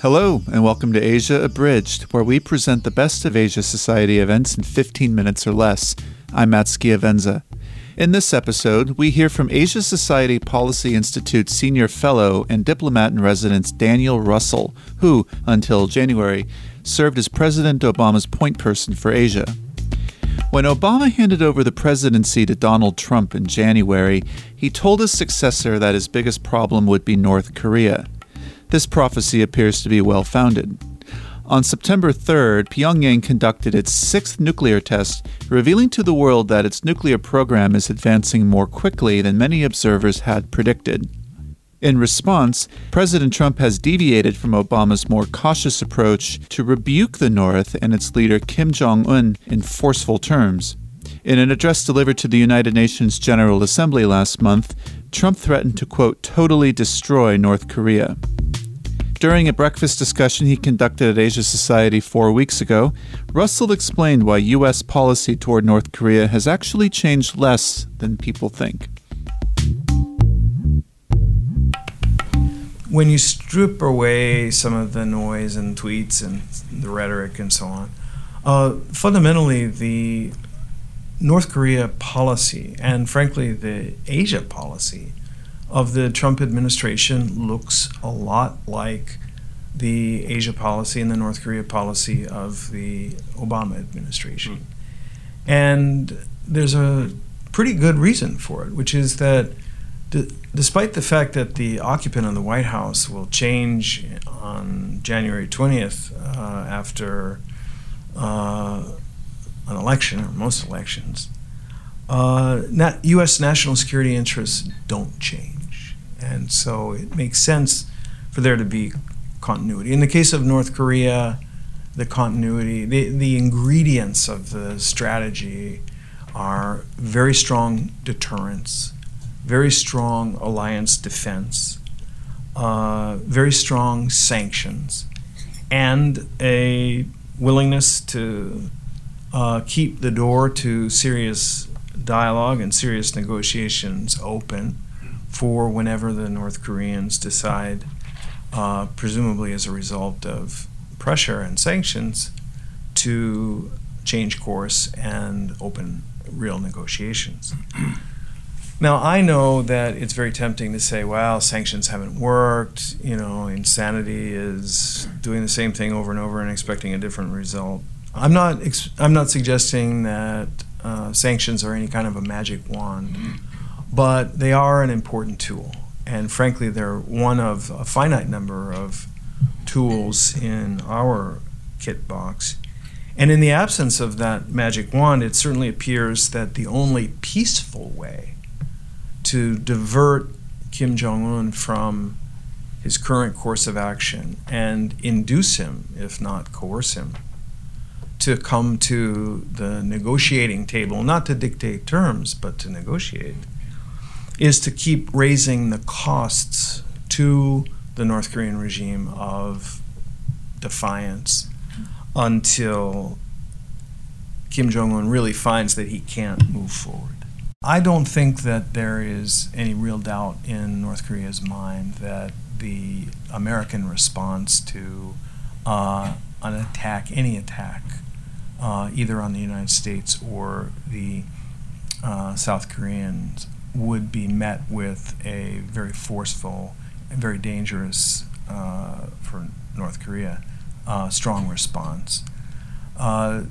Hello, and welcome to Asia Abridged, where we present the best of Asia Society events in 15 minutes or less. I'm Matt Schiavenza. In this episode, we hear from Asia Society Policy Institute Senior Fellow and Diplomat in Residence Daniel Russel, who, until January, served as President Obama's point person for Asia. When Obama handed over the presidency to Donald Trump in January, he told his successor that his biggest problem would be North Korea. This prophecy appears to be well founded. On September 3rd, Pyongyang conducted its sixth nuclear test, revealing to the world that its nuclear program is advancing more quickly than many observers had predicted. In response, President Trump has deviated from Obama's more cautious approach to rebuke the North and its leader Kim Jong un in forceful terms. In an address delivered to the United Nations General Assembly last month, Trump threatened to, quote, totally destroy North Korea. During a breakfast discussion he conducted at Asia Society four weeks ago, Russel explained why U.S. policy toward North Korea has actually changed less than people think. When you strip away some of the noise and tweets and the rhetoric and so on, uh, fundamentally the North Korea policy and frankly the Asia policy of the Trump administration looks a lot like the Asia policy and the North Korea policy of the Obama administration. Mm. And there's a pretty good reason for it, which is that d- despite the fact that the occupant of the White House will change on January 20th uh, after uh, an election, or most elections, uh, U.S. national security interests don't change. And so it makes sense for there to be continuity. In the case of North Korea, the continuity, the, the ingredients of the strategy are very strong deterrence, very strong alliance defense, uh, very strong sanctions, and a willingness to uh, keep the door to serious dialogue and serious negotiations open for whenever the North Koreans decide, uh, presumably as a result of pressure and sanctions, to change course and open real negotiations. Now, I know that it's very tempting to say, well, sanctions haven't worked. You know, insanity is doing the same thing over and over and expecting a different result. I'm not, I'm not suggesting that uh, sanctions are any kind of a magic wand but they are an important tool. And frankly, they're one of a finite number of tools in our kit box. And in the absence of that magic wand, it certainly appears that the only peaceful way to divert Kim Jong un from his current course of action and induce him, if not coerce him, to come to the negotiating table, not to dictate terms, but to negotiate, is to keep raising the costs to the North Korean regime of defiance until Kim Jong un really finds that he can't move forward. I don't think that there is any real doubt in North Korea's mind that the American response to uh, an attack, any attack, uh, either on the United States or the uh, South Koreans, would be met with a very forceful and very dangerous uh, for North Korea uh, strong response. Uh,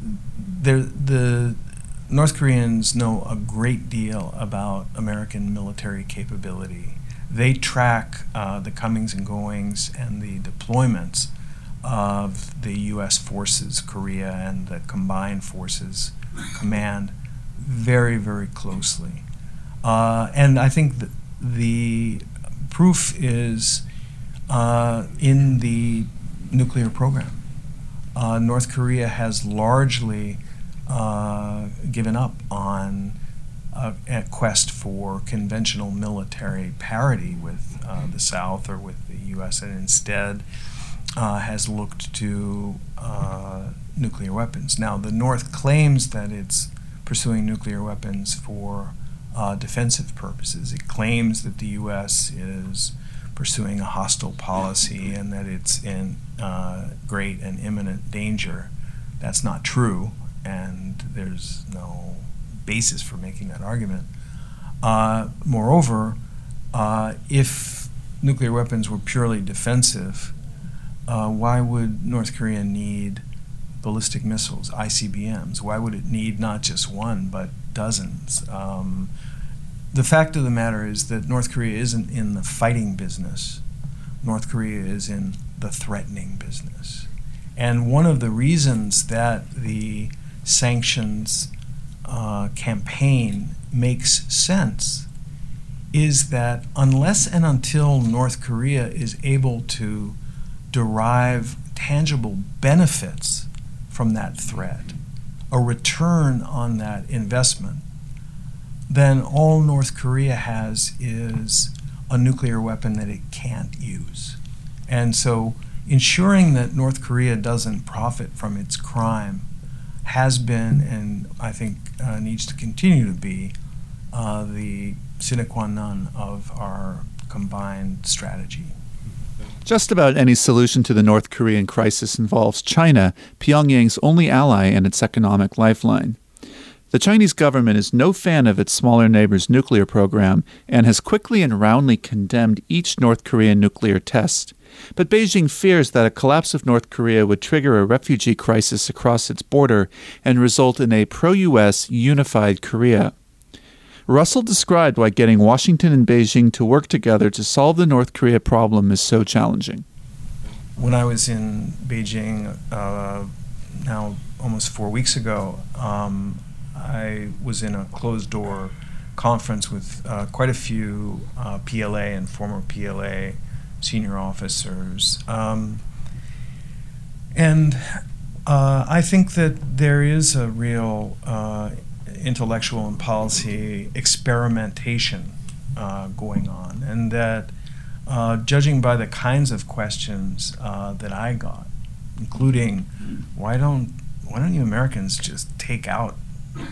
the North Koreans know a great deal about American military capability. They track uh, the comings and goings and the deployments of the U.S. forces, Korea, and the combined forces command very, very closely. Uh, and I think the proof is uh, in the nuclear program. Uh, North Korea has largely uh, given up on a, a, quest for conventional military parity with uh, the South or with the U.S. and instead uh, has looked to nuclear weapons. Now, the North claims that it's pursuing nuclear weapons for uh, defensive purposes. It claims that the U.S. is pursuing a hostile policy and that it's in uh, great and imminent danger. That's not true, and there's no basis for making that argument. Uh, moreover, uh, if nuclear weapons were purely defensive, uh, why would North Korea need ballistic missiles, ICBMs? Why would it need not just one, but dozens? Um, the fact of the matter is that North Korea isn't in the fighting business. North Korea is in the threatening business. And one of the reasons that the sanctions uh, campaign makes sense is that unless and until North Korea is able to derive tangible benefits from that threat, a return on that investment, then all North Korea has is a nuclear weapon that it can't use. And so ensuring that North Korea doesn't profit from its crime has been, and I think uh, needs to continue to be, uh, the sine qua non of our combined strategy. Just about any solution to the North Korean crisis involves China, Pyongyang's only ally and its economic lifeline. The Chinese government is no fan of its smaller neighbor's nuclear program and has quickly and roundly condemned each North Korean nuclear test. But Beijing fears that a collapse of North Korea would trigger a refugee crisis across its border and result in a pro US unified Korea. Russel described why getting Washington and Beijing to work together to solve the North Korea problem is so challenging. When I was in Beijing uh, now almost four weeks ago, um, I was in a closed door conference with uh, quite a few uh, PLA and former PLA senior officers. Um, and uh, I think that there is a real uh, intellectual and policy experimentation uh, going on, and that uh, judging by the kinds of questions that I got, including why don't why don't you Americans just take out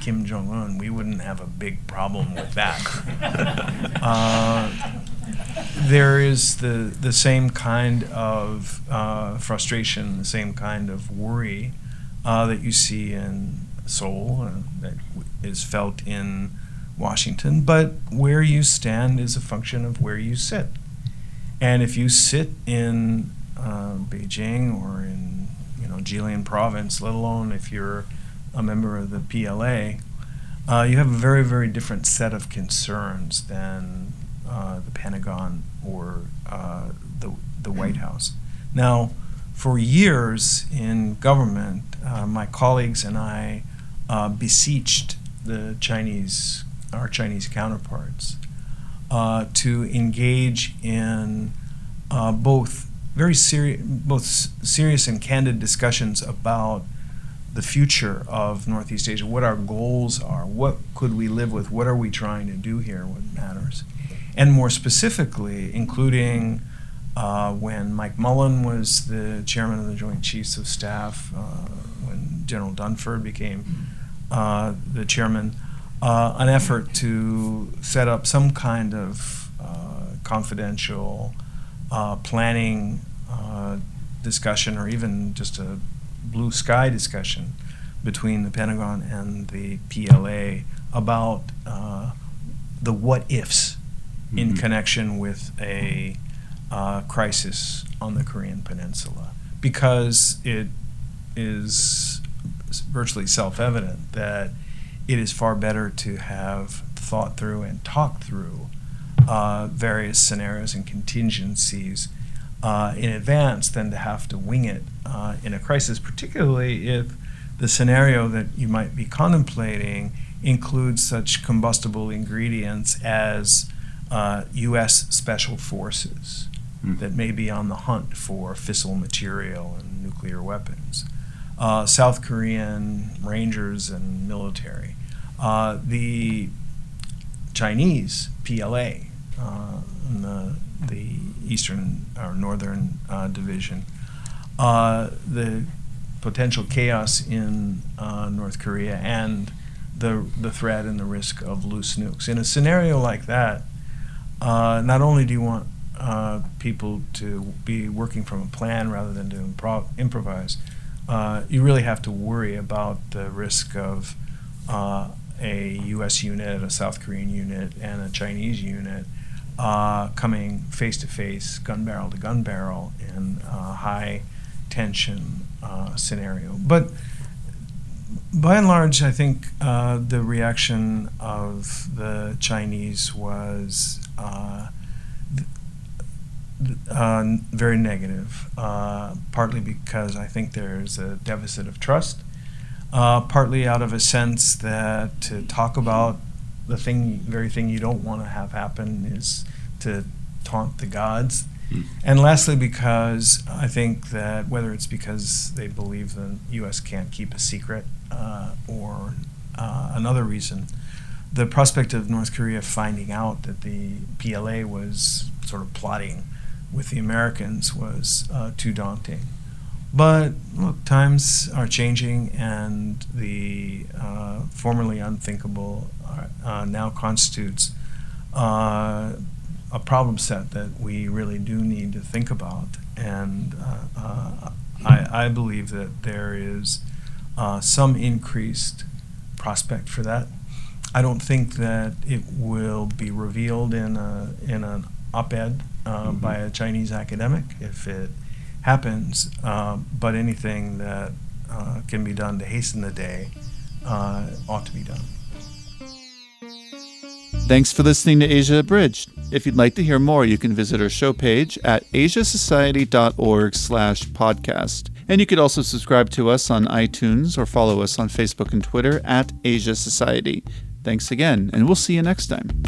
Kim Jong Un, we wouldn't have a big problem with that. uh, there is the the same kind of uh, frustration, the same kind of worry uh, that you see in Seoul, uh, that is felt in Washington. But where you stand is a function of where you sit, and if you sit in uh, Beijing or in you know Jilin Province, let alone if you're a member of the PLA, uh, you have a very, very different set of concerns than uh, the Pentagon or uh, the, the White House. Now, for years in government, uh, my colleagues and I uh, beseeched the Chinese, our Chinese counterparts, uh, to engage in both very serious, both serious and candid discussions about the future of Northeast Asia, what our goals are, what could we live with, what are we trying to do here, what matters. And more specifically, including uh, when Mike Mullen was the chairman of the Joint Chiefs of Staff, uh, General Dunford became uh, the chairman, uh, an effort to set up some kind of uh, confidential uh, planning discussion or even just a blue sky discussion between the Pentagon and the PLA about uh, the what ifs mm-hmm. in connection with a uh, crisis on the Korean Peninsula because it is virtually self evident that it is far better to have thought through and talked through uh, various scenarios and contingencies uh, in advance than to have to wing it uh, in a crisis, particularly if the scenario that you might be contemplating includes such combustible ingredients as uh, U.S. special forces mm. that may be on the hunt for fissile material and nuclear weapons, uh, South Korean rangers and military, uh, the Chinese PLA, uh, the, the Eastern or Northern uh, Division, uh, the potential chaos in uh, North Korea and the, the threat and the risk of loose nukes. In a scenario like that, not only do you want people to be working from a plan rather than to improv- improvise, uh, you really have to worry about the risk of uh, a U.S. unit, a South Korean unit, and a Chinese unit uh, coming face to face, gun barrel to gun barrel, in a high tension uh, scenario. But by and large, I think uh, the reaction of the Chinese was uh, very negative, uh, partly because I think there's a deficit of trust, uh, partly out of a sense that to talk about the thing, very thing you don't want to have happen is to taunt the gods. Mm. And lastly, because I think that whether it's because they believe the U.S. can't keep a secret uh, or uh, another reason, the prospect of North Korea finding out that the PLA was sort of plotting with the Americans was uh, too daunting. But look, times are changing, and the uh, formerly unthinkable uh, now constitutes uh, a problem set that we really do need to think about. And uh, I, I, believe that there is some increased prospect for that. I don't think that it will be revealed in a in an op-ed uh, mm-hmm. by a Chinese academic if it happens, uh, but anything that uh, can be done to hasten the day uh, ought to be done. Thanks for listening to Asia Abridged. If you'd like to hear more, you can visit our show page at asiasociety.org slash podcast. And you could also subscribe to us on iTunes or follow us on Facebook and Twitter at Asia Society. Thanks again, and we'll see you next time.